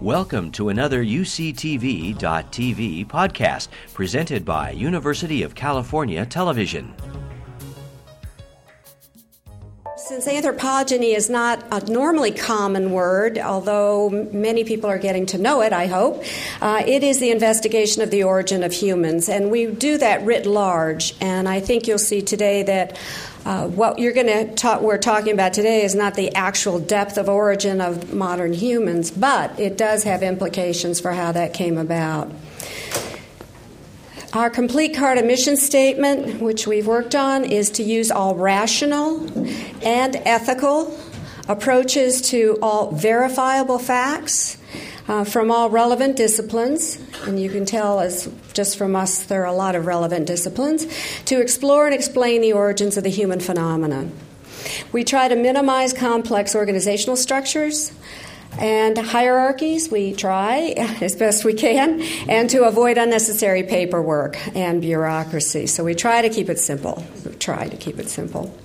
Welcome to another UCTV.tv podcast presented by University of California Television. Since anthropogeny is not a normally common word, although many people are getting to know it, I hope, uh, it is the investigation of the origin of humans. And we do that writ large. And I think you'll see today that uh, what you're going to talk, we're talking about today is not the actual depth of origin of modern humans, but it does have implications for how that came about. Our complete CARTA mission statement, which we've worked on, is to use all rational and ethical approaches to all verifiable facts uh, from all relevant disciplines, and you can tell as just from us there are a lot of relevant disciplines, to explore and explain the origins of the human phenomenon. We try to minimize complex organizational structures and hierarchies. We try as best we can, and to avoid unnecessary paperwork and bureaucracy. So we try to keep it simple. We try to keep it simple.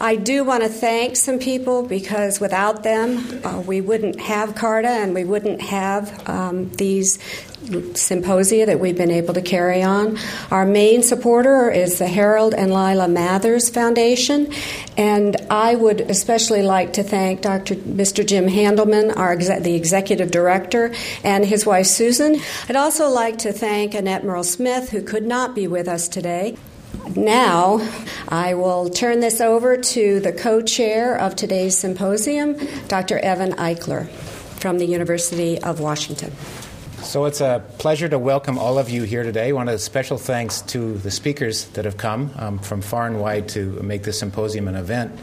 I do want to thank some people because without them, uh, we wouldn't have CARTA and we wouldn't have um, these symposia that we've been able to carry on. Our main supporter is the Harold and Lila Mathers Foundation, and I would especially like to thank Dr. Mr. Jim Handelman, our the executive director, and his wife Susan. I'd also like to thank Annette Merle Smith, who could not be with us today. Now, I will turn this over to the co chair of today's symposium, Dr. Evan Eichler from the University of Washington. So it's a pleasure to welcome all of you here today. One of the special thanks to the speakers that have come um, from far and wide to make this symposium an event.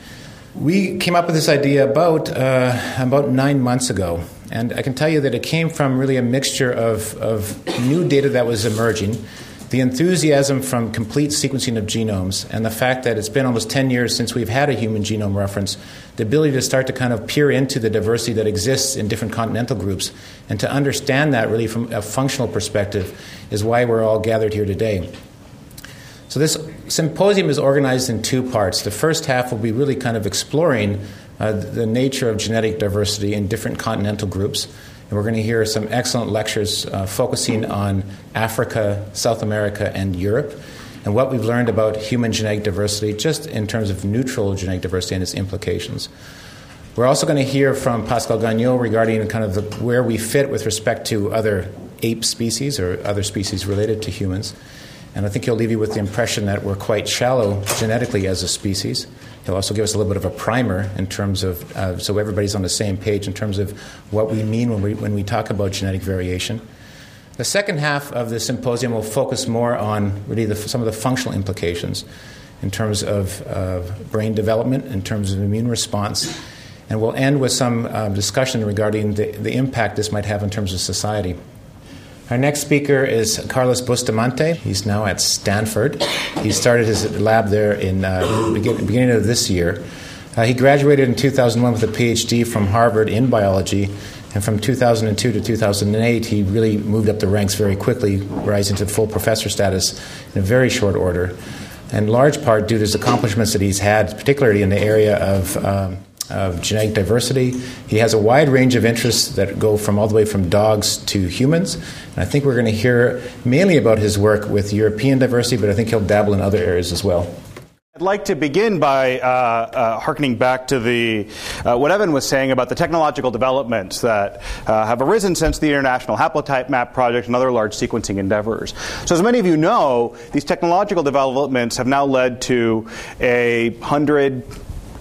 We came up with this idea about uh, about nine months ago, and I can tell you that it came from really a mixture of, of new data that was emerging the enthusiasm from complete sequencing of genomes and the fact that it's been almost 10 years since we've had a human genome reference, the ability to start to kind of peer into the diversity that exists in different continental groups and to understand that really from a functional perspective is why we're all gathered here today. So, this symposium is organized in two parts. The first half will be really kind of exploring uh, the nature of genetic diversity in different continental groups. We're going to hear some excellent lectures uh, focusing on Africa, South America, and Europe, and what we've learned about human genetic diversity just in terms of neutral genetic diversity and its implications. We're also going to hear from Pascal Gagneux regarding kind of the, where we fit with respect to other ape species or other species related to humans. And I think he'll leave you with the impression that we're quite shallow genetically as a species. He'll also give us a little bit of a primer in terms of, uh, so everybody's on the same page in terms of what we mean when we, when we talk about genetic variation. The second half of the symposium will focus more on really the, some of the functional implications in terms of uh, brain development, in terms of immune response, and we'll end with some uh, discussion regarding the, the impact this might have in terms of society. Our next speaker is Carlos Bustamante. He's now at Stanford. He started his lab there in uh, the beginning of this year. Uh, he graduated in 2001 with a PhD from Harvard in biology, and from 2002 to 2008, he really moved up the ranks very quickly, rising to full professor status in a very short order, in large part due to his accomplishments that he's had, particularly in the area of um, of genetic diversity. He has a wide range of interests that go from all the way from dogs to humans. And I think we're going to hear mainly about his work with European diversity, but I think he'll dabble in other areas as well. I'd like to begin by uh, uh, harkening back to the uh, what Evan was saying about the technological developments that uh, have arisen since the International Haplotype Map project and other large sequencing endeavors. So, as many of you know, these technological developments have now led to a hundred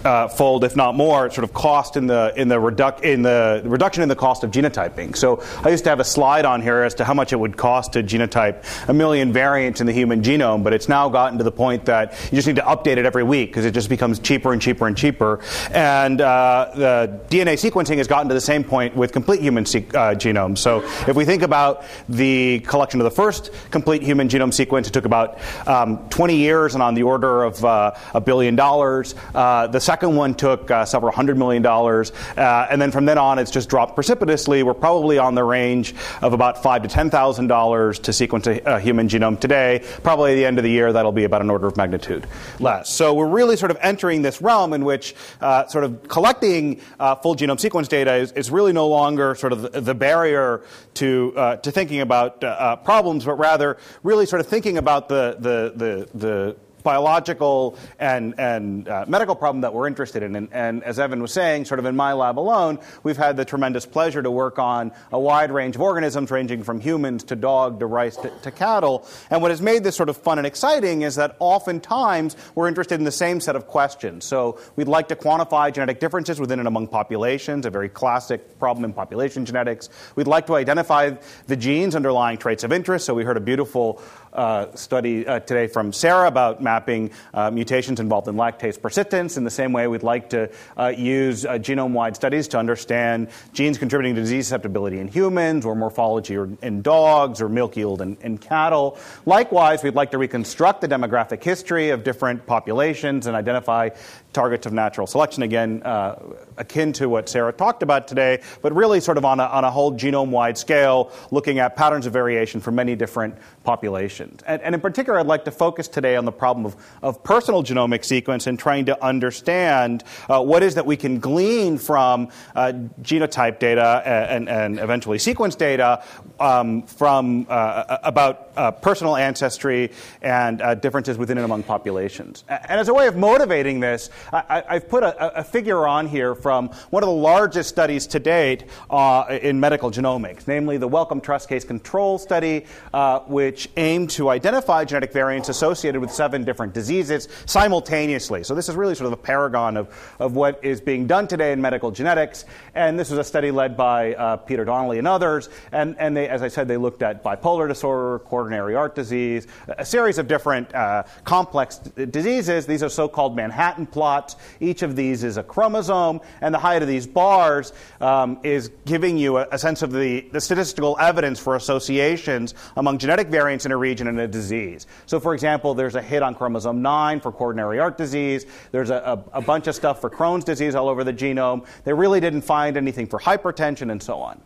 uh, fold, if not more, sort of cost in the in the, reduc- in the reduction in the cost of genotyping. So I used to have a slide on here as to how much it would cost to genotype a million variants in the human genome, but it's now gotten to the point that you just need to update it every week because it just becomes cheaper and cheaper and cheaper. And uh, the DNA sequencing has gotten to the same point with complete human se- uh, genomes. So if we think about the collection of the first complete human genome sequence, it took about um, 20 years and on the order of uh, a billion dollars. Uh, the second one took uh, several hundred million dollars. Uh, and then from then on, it's just dropped precipitously. We're probably on the range of about five to $10,000 to sequence a, a human genome today. Probably at the end of the year, that'll be about an order of magnitude less. So we're really sort of entering this realm in which uh, sort of collecting uh, full genome sequence data is, is, really no longer sort of the, the barrier to, uh, to thinking about uh, problems, but rather really sort of thinking about the, the, the, the biological and, and uh, medical problem that we're interested in. And, and, as Evan was saying, sort of in my lab alone, we've had the tremendous pleasure to work on a wide range of organisms, ranging from humans to dog to rice to, to cattle. And what has made this sort of fun and exciting is that oftentimes we're interested in the same set of questions. So we'd like to quantify genetic differences within and among populations, a very classic problem in population genetics. We'd like to identify the genes underlying traits of interest. So we heard a beautiful uh, study uh, today from Sarah about mapping uh, mutations involved in lactase persistence. In the same way, we'd like to uh, use uh, genome wide studies to understand genes contributing to disease susceptibility in humans, or morphology or in dogs, or milk yield in, in cattle. Likewise, we'd like to reconstruct the demographic history of different populations and identify targets of natural selection, again, uh, akin to what Sarah talked about today, but really sort of on a, on a whole genome wide scale, looking at patterns of variation for many different populations. And, and, in particular, I'd like to focus today on the problem of, of personal genomic sequence and trying to understand uh, what is that we can glean from uh, genotype data and, and, eventually sequence data um, from uh, about uh, personal ancestry and uh, differences within and among populations. And as a way of motivating this, I, have put a, a, figure on here from one of the largest studies to date uh, in medical genomics, namely the Wellcome Trust Case Control Study, uh, which aimed to identify genetic variants associated with seven different diseases simultaneously. So this is really sort of a paragon of, of what is being done today in medical genetics. And this was a study led by uh, Peter Donnelly and others. And, and they, as I said, they looked at bipolar disorder, coronary heart disease, a series of different uh, complex diseases. These are so-called Manhattan plots each of these is a chromosome, and the height of these bars um, is giving you a, a sense of the, the, statistical evidence for associations among genetic variants in a region and a disease. So, for example, there's a hit on chromosome 9 for coronary heart disease, there's a, a, a bunch of stuff for Crohn's disease all over the genome. They really didn't find anything for hypertension and so on.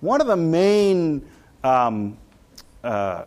One of the main um, uh,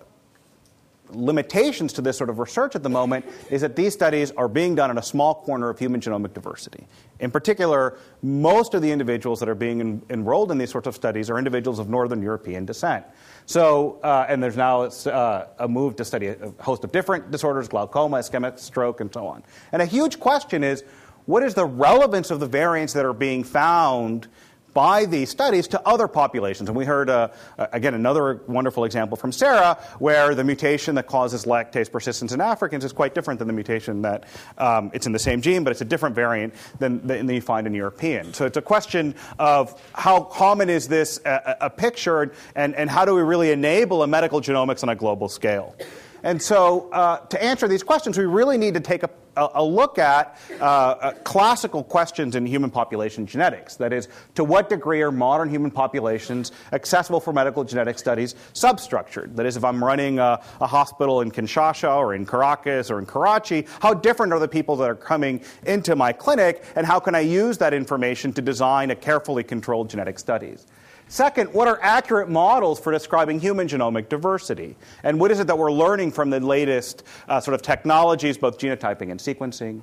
limitations to this sort of research at the moment is that these studies are being done in a small corner of human genomic diversity. In particular, most of the individuals that are being en- enrolled in these sorts of studies are individuals of Northern European descent. So, uh, and there's now uh, a move to study a host of different disorders glaucoma, ischemic stroke, and so on. And a huge question is what is the relevance of the variants that are being found by these studies to other populations. And we heard, uh, uh, again, another wonderful example from Sarah, where the mutation that causes lactase persistence in Africans is quite different than the mutation that um, it's in the same gene, but it's a different variant than, than you find in European. So it's a question of how common is this a, a picture, and, and how do we really enable a medical genomics on a global scale? And so, uh, to answer these questions, we really need to take a a, a look at uh, uh, classical questions in human population genetics. That is, to what degree are modern human populations accessible for medical genetic studies substructured? That is, if I'm running a, a hospital in Kinshasa or in Caracas or in Karachi, how different are the people that are coming into my clinic, and how can I use that information to design a carefully controlled genetic studies? Second, what are accurate models for describing human genomic diversity? And what is it that we're learning from the latest uh, sort of technologies, both genotyping and sequencing?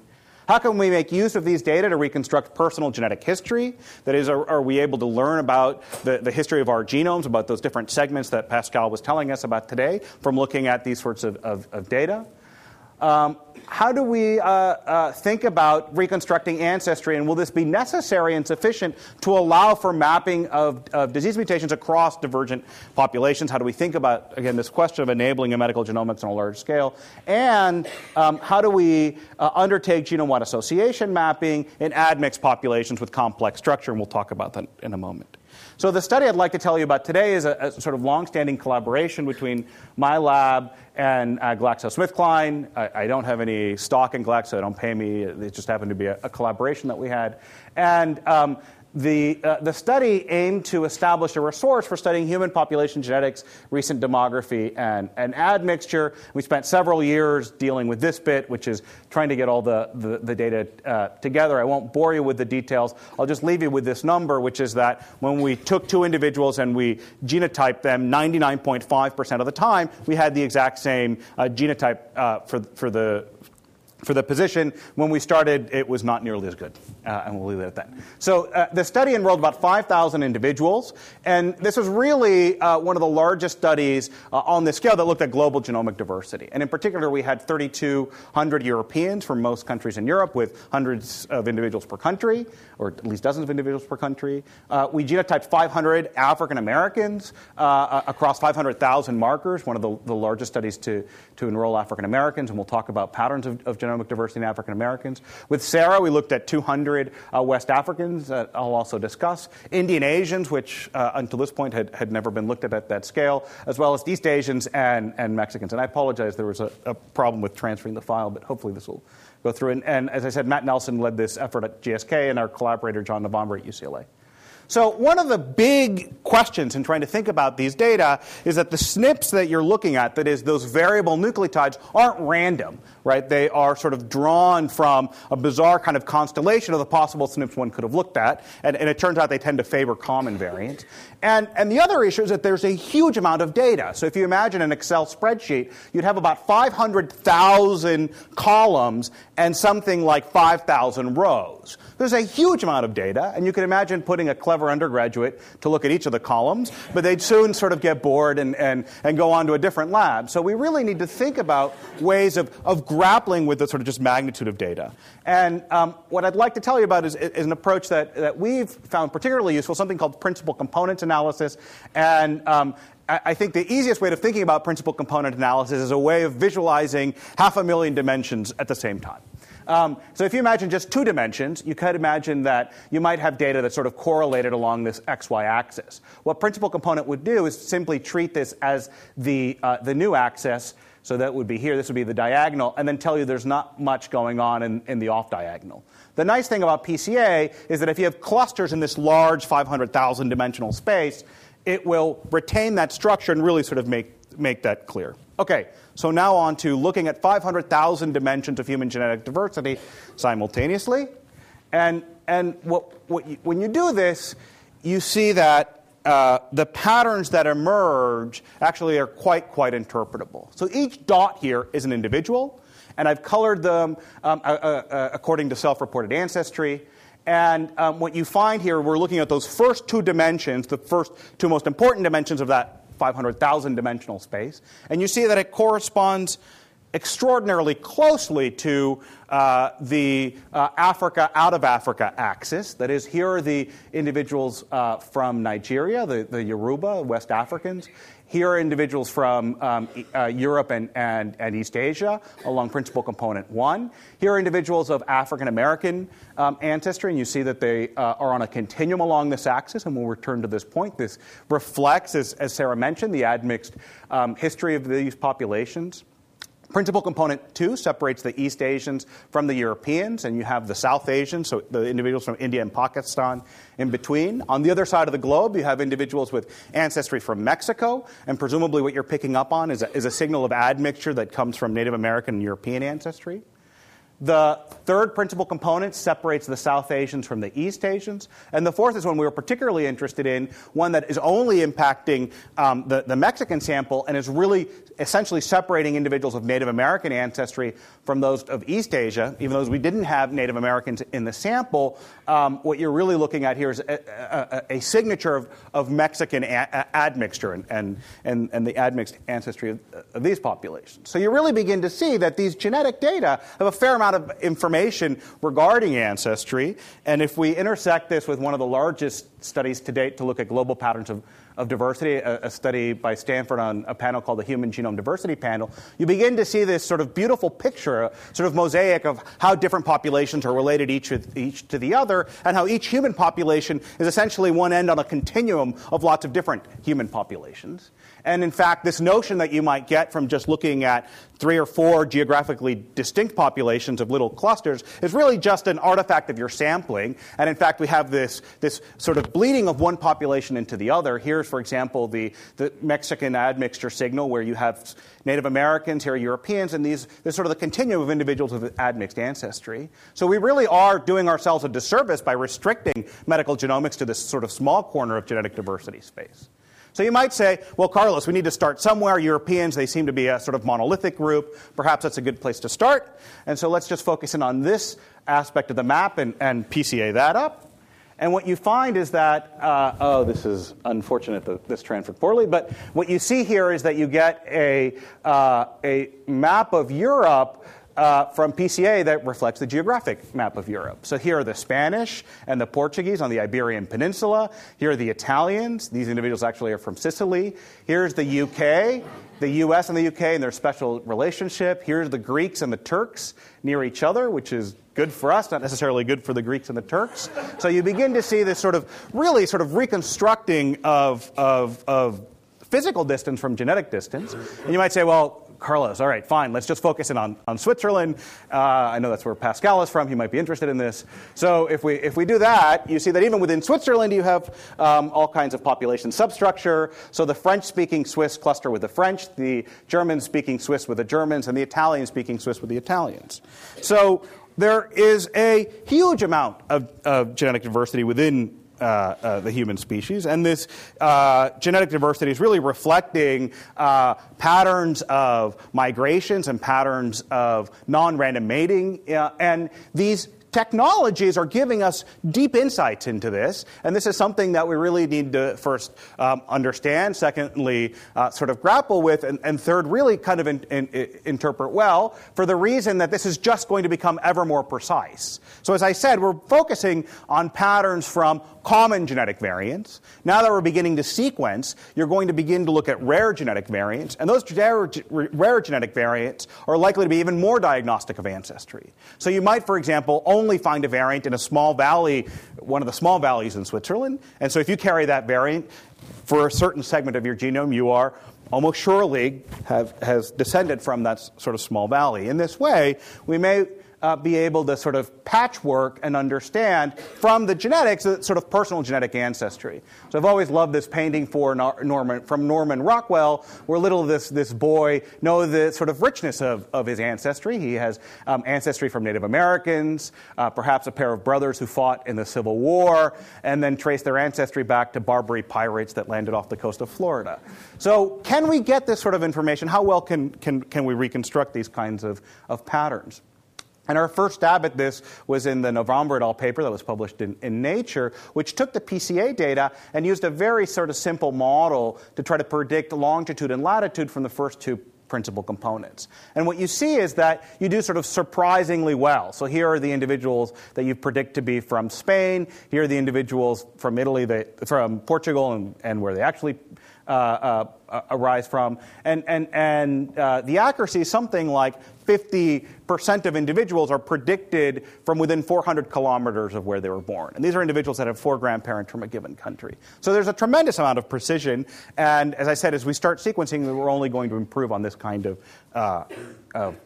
How can we make use of these data to reconstruct personal genetic history? That is, are, are we able to learn about the, the, history of our genomes, about those different segments that Pascal was telling us about today from looking at these sorts of, of, of data? Um, how do we uh, uh, think about reconstructing ancestry, and will this be necessary and sufficient to allow for mapping of, of, disease mutations across divergent populations? How do we think about, again, this question of enabling a medical genomics on a large scale? And um, how do we uh, undertake genome wide association mapping in admixed populations with complex structure? And we'll talk about that in a moment. So, the study I'd like to tell you about today is a, a sort of long-standing collaboration between my lab and uh, GlaxoSmithKline. I, I, don't have any stock in Glaxo; they don't pay me. It just happened to be a, a collaboration that we had. And um, the, uh, the study aimed to establish a resource for studying human population genetics, recent demography, and, and admixture. We spent several years dealing with this bit, which is trying to get all the, the, the data uh, together. I won't bore you with the details. I'll just leave you with this number, which is that when we took two individuals and we genotyped them, 99.5% of the time, we had the exact same uh, genotype uh, for, for the for the position. When we started, it was not nearly as good, uh, and we'll leave it at that. So uh, the study enrolled about 5,000 individuals, and this was really uh, one of the largest studies uh, on this scale that looked at global genomic diversity. And in particular, we had 3,200 Europeans from most countries in Europe, with hundreds of individuals per country, or at least dozens of individuals per country. Uh, we genotyped 500 African Americans uh, across 500,000 markers, one of the, the, largest studies to, to enroll African Americans, and we'll talk about patterns of, of genomic diversity in African Americans. With Sarah, we looked at 200 uh, West Africans I'll also discuss, Indian Asians, which uh, until this point had, had never been looked at at that scale, as well as East Asians and, and Mexicans. And I apologize, there was a, a problem with transferring the file, but hopefully this will go through. And, and, as I said, Matt Nelson led this effort at GSK and our collaborator, John Novembre at UCLA. So, one of the big questions in trying to think about these data is that the SNPs that you're looking at, that is, those variable nucleotides, aren't random, right? They are sort of drawn from a bizarre kind of constellation of the possible SNPs one could have looked at, and, and it turns out they tend to favor common variants. And, and the other issue is that there's a huge amount of data. So, if you imagine an Excel spreadsheet, you'd have about 500,000 columns and something like 5,000 rows. There's a huge amount of data, and you can imagine putting a clever undergraduate to look at each of the columns, but they'd soon sort of get bored and, and, and go on to a different lab. So we really need to think about ways of, of grappling with the sort of just magnitude of data. And um, what I'd like to tell you about is, is an approach that, that we've found particularly useful, something called principal components analysis. And um, I think the easiest way of thinking about principal component analysis is a way of visualizing half a million dimensions at the same time. Um, so if you imagine just two dimensions, you could imagine that you might have data that's sort of correlated along this xy axis. What principal component would do is simply treat this as the, uh, the new axis. So that would be here, this would be the diagonal, and then tell you there's not much going on in, in the off diagonal. The nice thing about PCA is that if you have clusters in this large 500,000 dimensional space, it will retain that structure and really sort of make, make that clear. Okay, so now on to looking at 500,000 dimensions of human genetic diversity simultaneously. And, and what, what you, when you do this, you see that uh, the patterns that emerge actually are quite, quite interpretable. So each dot here is an individual, and I've colored them um, uh, uh, according to self reported ancestry. And um, what you find here, we're looking at those first two dimensions, the first two most important dimensions of that 500,000 dimensional space. And you see that it corresponds extraordinarily closely to uh, the uh, Africa out of Africa axis. That is, here are the individuals uh, from Nigeria, the, the Yoruba, West Africans. Here are individuals from um, uh, Europe and, and, and, East Asia along principal component one. Here are individuals of African American um, ancestry, and you see that they uh, are on a continuum along this axis, and we'll return to this point. This reflects, as, as Sarah mentioned, the admixed um, history of these populations. Principal component two separates the East Asians from the Europeans, and you have the South Asians, so the individuals from India and Pakistan in between. On the other side of the globe, you have individuals with ancestry from Mexico, and presumably what you're picking up on is a, is a signal of admixture that comes from Native American and European ancestry. The third principal component separates the South Asians from the East Asians. And the fourth is one we were particularly interested in, one that is only impacting um, the, the Mexican sample and is really essentially separating individuals of Native American ancestry from those of East Asia. Even though we didn't have Native Americans in the sample, um, what you're really looking at here is a, a, a signature of, of Mexican a- admixture and, and, and, and, the admixed ancestry of, of these populations. So you really begin to see that these genetic data have a fair amount of information regarding ancestry. And if we intersect this with one of the largest studies to date to look at global patterns of, of diversity, a, a, study by Stanford on a panel called the Human Genome Diversity Panel, you begin to see this sort of beautiful picture, sort of mosaic of how different populations are related each, each to the other, and how each human population is essentially one end on a continuum of lots of different human populations. And in fact, this notion that you might get from just looking at three or four geographically distinct populations of little clusters is really just an artifact of your sampling. And in fact, we have this, this sort of bleeding of one population into the other. Here's, for example, the, the Mexican admixture signal where you have Native Americans, here Europeans, and these, this sort of the continuum of individuals with admixed ancestry. So we really are doing ourselves a disservice by restricting medical genomics to this sort of small corner of genetic diversity space. So you might say, well, Carlos, we need to start somewhere. Europeans, they seem to be a sort of monolithic group. Perhaps that's a good place to start. And so let's just focus in on this aspect of the map and, and PCA that up. And what you find is that, uh, oh, this is unfortunate that this transferred poorly, but what you see here is that you get a, uh, a map of Europe uh, from PCA that reflects the geographic map of Europe. So here are the Spanish and the Portuguese on the Iberian Peninsula. Here are the Italians. These individuals actually are from Sicily. Here's the UK, the US and the UK and their special relationship. Here's the Greeks and the Turks near each other, which is good for us, not necessarily good for the Greeks and the Turks. So you begin to see this sort of really sort of reconstructing of, of, of physical distance from genetic distance. And you might say, well, Carlos, all right, fine, let's just focus in on, on Switzerland. Uh, I know that's where Pascal is from. He might be interested in this. So if we, if we do that, you see that even within Switzerland, you have um, all kinds of population substructure. So the French speaking Swiss cluster with the French, the German speaking Swiss with the Germans, and the Italian speaking Swiss with the Italians. So there is a huge amount of, of genetic diversity within uh, uh, the human species. And this uh, genetic diversity is really reflecting uh, patterns of migrations and patterns of non random mating. And these technologies are giving us deep insights into this, and this is something that we really need to first um, understand, secondly, uh, sort of grapple with, and, and third, really kind of in, in, interpret well, for the reason that this is just going to become ever more precise. So, as I said, we're focusing on patterns from common genetic variants. Now that we're beginning to sequence, you're going to begin to look at rare genetic variants, and those rare, rare genetic variants are likely to be even more diagnostic of ancestry. So, you might, for example, only find a variant in a small valley, one of the small valleys in Switzerland. And so if you carry that variant for a certain segment of your genome, you are almost surely have, has descended from that sort of small valley. In this way, we may uh, be able to sort of patchwork and understand from the genetics, the sort of personal genetic ancestry. So I've always loved this painting for Norman, from Norman Rockwell, where little this, this boy knows the sort of richness of, of his ancestry. He has um, ancestry from Native Americans, uh, perhaps a pair of brothers who fought in the Civil War, and then trace their ancestry back to Barbary pirates that landed off the coast of Florida. So can we get this sort of information? How well can, can, can we reconstruct these kinds of, of patterns? And our first stab at this was in the Novembre et al. paper that was published in, in, Nature, which took the PCA data and used a very sort of simple model to try to predict longitude and latitude from the first two principal components. And what you see is that you do sort of surprisingly well. So here are the individuals that you predict to be from Spain. Here are the individuals from Italy, that, from Portugal, and, and where they actually uh, uh, arise from. And, and, and uh, the accuracy is something like 50% of individuals are predicted from within 400 kilometers of where they were born. And these are individuals that have four grandparents from a given country. So there's a tremendous amount of precision. And as I said, as we start sequencing, we're only going to improve on this kind of, uh, of,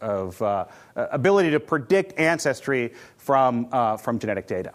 of uh, ability to predict ancestry from, uh, from genetic data.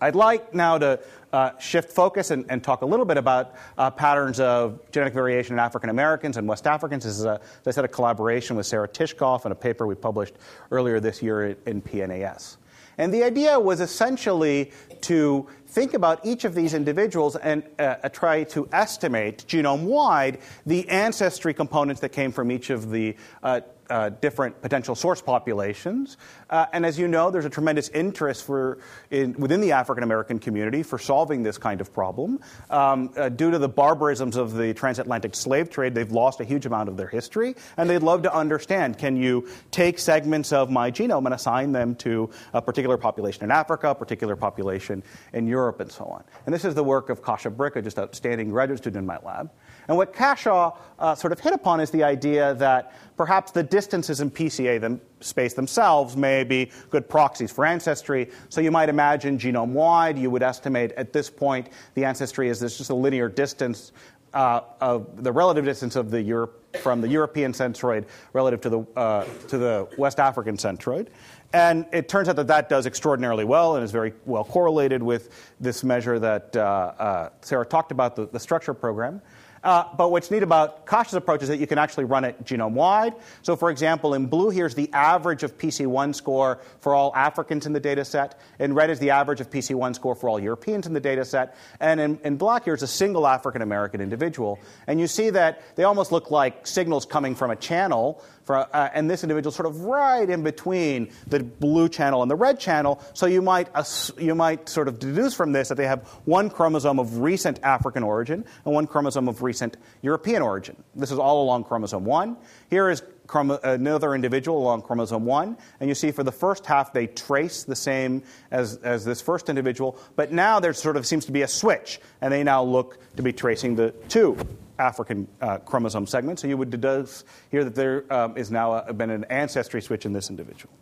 I'd like now to uh, shift focus and, and, talk a little bit about uh, patterns of genetic variation in African Americans and West Africans. This is, a, as I said, a collaboration with Sarah Tishkoff and a paper we published earlier this year in PNAS. And the idea was essentially to think about each of these individuals and uh, try to estimate genome wide the ancestry components that came from each of the uh, uh, different potential source populations. Uh, and as you know, there's a tremendous interest for in, within the African American community for solving this kind of problem. Um, uh, due to the barbarisms of the transatlantic slave trade, they've lost a huge amount of their history, and they'd love to understand can you take segments of my genome and assign them to a particular population in Africa, a particular population in Europe, and so on. And this is the work of Kasia Bryc, just outstanding graduate student in my lab. And what Kasia uh, sort of hit upon is the idea that perhaps the distances in PCA them, space themselves may be good proxies for ancestry. So you might imagine genome wide, you would estimate at this point the ancestry is this just a linear distance uh, of the relative distance of the Europe, from the European centroid relative to the, uh, to the West African centroid. And it turns out that that does extraordinarily well and is very well correlated with this measure that uh, uh Sarah talked about, the, the structure program. Uh, but what's neat about Kasia's approach is that you can actually run it genome wide. So, for example, in blue, here's the average of PC1 score for all Africans in the data set. In red is the average of PC1 score for all Europeans in the data set. And in, in black, here's a single African American individual. And you see that they almost look like signals coming from a channel. For, uh, and this individual sort of right in between the blue channel and the red channel. So you might, uh, you might sort of deduce from this that they have one chromosome of recent African origin and one chromosome of recent European origin. This is all along chromosome 1. Here is chromo- another individual along chromosome 1, and you see for the first half they trace the same as, as this first individual, but now there sort of seems to be a switch, and they now look to be tracing the two African uh, chromosome segment. So you would deduce here that there um, is now a, been an ancestry switch in this individual.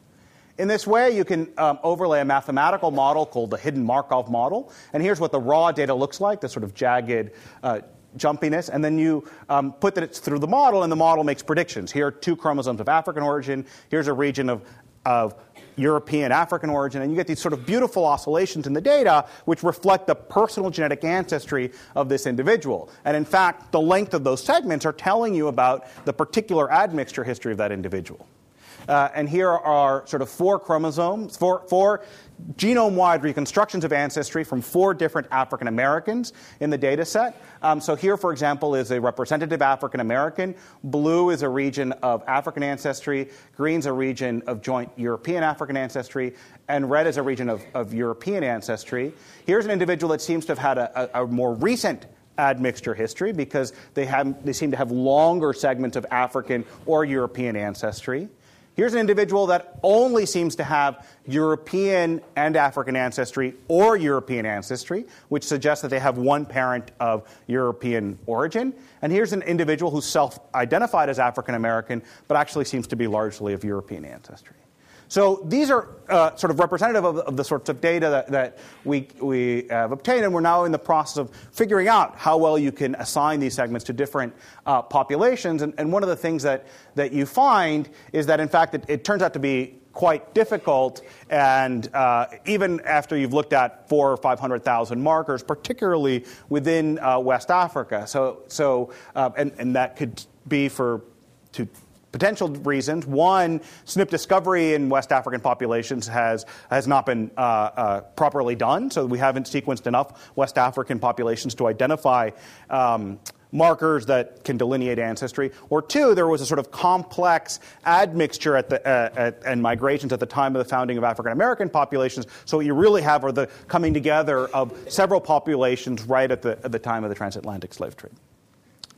In this way, you can um, overlay a mathematical model called the hidden Markov model. And here's what the raw data looks like the sort of jagged uh, jumpiness, and then you um, put that it's through the model, and the model makes predictions. Here are two chromosomes of African origin. Here's a region of, of European African origin, and you get these sort of beautiful oscillations in the data which reflect the personal genetic ancestry of this individual. And in fact, the length of those segments are telling you about the particular admixture history of that individual. Uh, and here are sort of four chromosomes, four, four genome wide reconstructions of ancestry from four different African Americans in the data set. Um, so, here, for example, is a representative African American. Blue is a region of African ancestry. Green is a region of joint European African ancestry. And red is a region of, of European ancestry. Here's an individual that seems to have had a, a, a more recent admixture history because they, have, they seem to have longer segments of African or European ancestry. Here's an individual that only seems to have European and African ancestry or European ancestry, which suggests that they have one parent of European origin. And here's an individual who's self identified as African American, but actually seems to be largely of European ancestry. So these are uh, sort of representative of, of, the sorts of data that, that we, we have obtained, and we're now in the process of figuring out how well you can assign these segments to different uh, populations. And, and, one of the things that, that you find is that, in fact, it, it turns out to be quite difficult, and uh, even after you've looked at four or five hundred thousand markers, particularly within uh, West Africa. So, so uh, and, and that could be for to potential reasons. One, SNP discovery in West African populations has, has not been uh, uh, properly done, so we haven't sequenced enough West African populations to identify. Um, markers that can delineate ancestry. Or two, there was a sort of complex admixture at the, uh, at, and migrations at the time of the founding of African American populations. So what you really have are the coming together of several populations right at the, at the time of the transatlantic slave trade.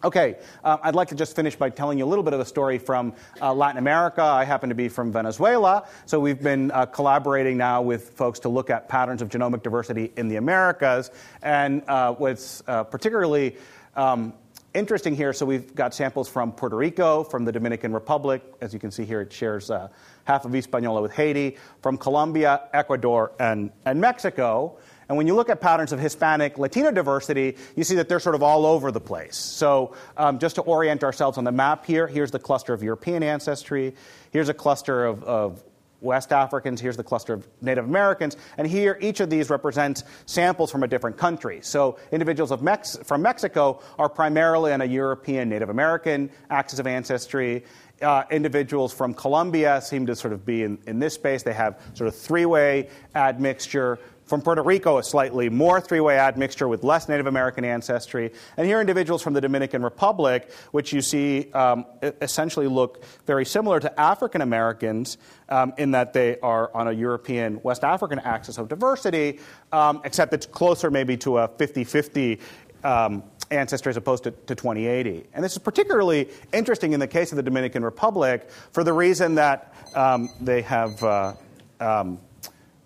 Okay, uh, I'd like to just finish by telling you a little bit of a story from uh, Latin America. I happen to be from Venezuela, so we've been uh, collaborating now with folks to look at patterns of genomic diversity in the Americas. And uh, what's uh, particularly um, interesting here, so we've got samples from Puerto Rico, from the Dominican Republic. As you can see here, it shares uh, half of Hispaniola with Haiti, from Colombia, Ecuador, and, and Mexico. And when you look at patterns of Hispanic Latino diversity, you see that they're sort of all over the place. So, um, just to orient ourselves on the map here, here's the cluster of European ancestry, here's a cluster of, of West Africans, here's the cluster of Native Americans, and here each of these represents samples from a different country. So individuals Mex- from Mexico are primarily on a European Native American axis of ancestry. Uh, individuals from Colombia seem to sort of be in, in this space. They have sort of three way admixture From Puerto Rico, a slightly more three way admixture with less Native American ancestry. And here, individuals from the Dominican Republic, which you see um, essentially look very similar to African Americans um, in that they are on a European West African axis of diversity, um, except it's closer maybe to a 50 50 um, ancestry as opposed to, to 2080. And this is particularly interesting in the case of the Dominican Republic for the reason that um, they have. Uh, um,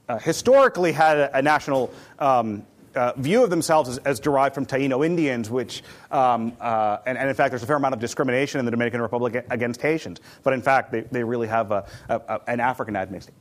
uh, historically had a, a national um, uh, view of themselves as, as, derived from Taino Indians, which, um, uh, and, and, in fact, there's a fair amount of discrimination in the Dominican Republic against Haitians. But in fact, they, they really have a, a, an African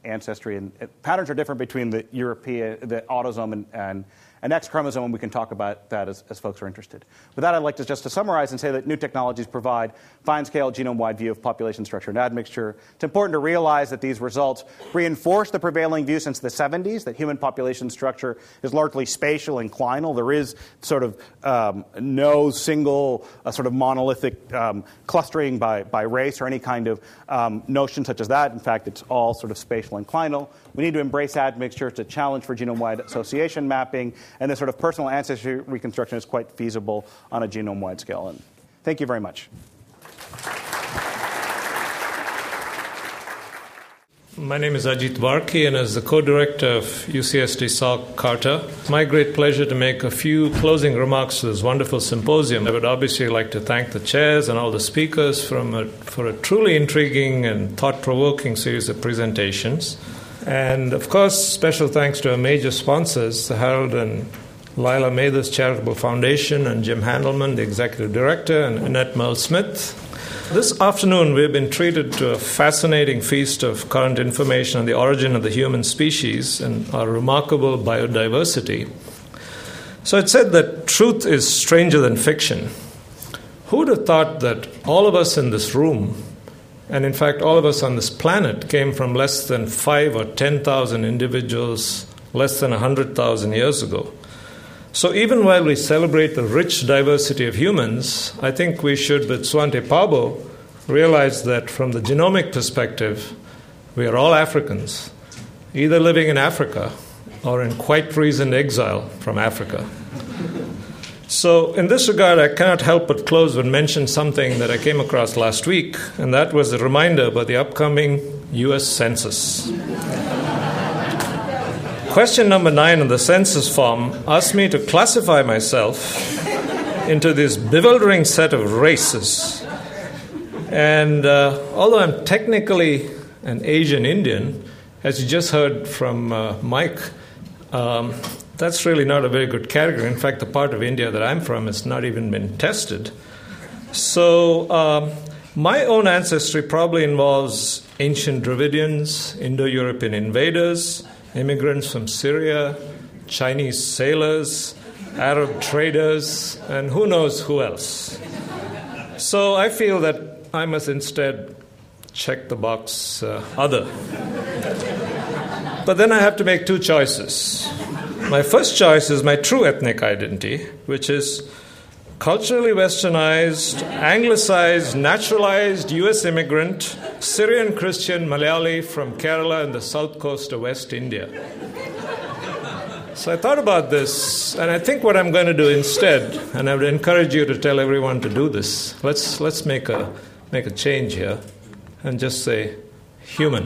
ancestry, and patterns are different between the European, the autosome, and, and an X chromosome, and we can talk about that as, as folks are interested. With that, I'd like to just to summarize and say that new technologies provide fine-scale genome-wide view of population structure and admixture. It's important to realize that these results reinforce the prevailing view since the 70s that human population structure is largely spatial and clinal. There is sort of um, no single uh, sort of monolithic um, clustering by, by race or any kind of um, notion such as that. In fact, it's all sort of spatial and clinal. We need to embrace admixture. It's a challenge for genome-wide association mapping and this sort of personal ancestry reconstruction is quite feasible on a genome wide scale. And thank you very much. My name is Ajit Varki, and as the co director of UCSD Salk CARTA, it's my great pleasure to make a few closing remarks to this wonderful symposium. I would obviously like to thank the chairs and all the speakers a, for a truly intriguing and thought provoking series of presentations. And of course, special thanks to our major sponsors, the Harold and Lila Mathers Charitable Foundation, and Jim Handelman, the executive director, and Annette Merle Smith. This afternoon, we've been treated to a fascinating feast of current information on the origin of the human species and our remarkable biodiversity. So it said that truth is stranger than fiction. Who would have thought that all of us in this room and in fact, all of us on this planet came from less than five or 10,000 individuals less than 100,000 years ago. So, even while we celebrate the rich diversity of humans, I think we should, with Svante Pääbo, realize that from the genomic perspective, we are all Africans, either living in Africa or in quite recent exile from Africa. So, in this regard, I cannot help but close with mention something that I came across last week, and that was a reminder about the upcoming US Census. Question number nine on the census form asked me to classify myself into this bewildering set of races. And uh, although I'm technically an Asian Indian, as you just heard from uh, Mike, um, that's really not a very good category. In fact, the part of India that I'm from has not even been tested. So, um, my own ancestry probably involves ancient Dravidians, Indo European invaders, immigrants from Syria, Chinese sailors, Arab traders, and who knows who else. So, I feel that I must instead check the box uh, other. But then I have to make two choices. My first choice is my true ethnic identity, which is culturally westernized, anglicized, naturalized US immigrant, Syrian Christian Malayali from Kerala and the south coast of West India. So I thought about this, and I think what I'm going to do instead, and I would encourage you to tell everyone to do this. Let's let's make a make a change here, and just say human.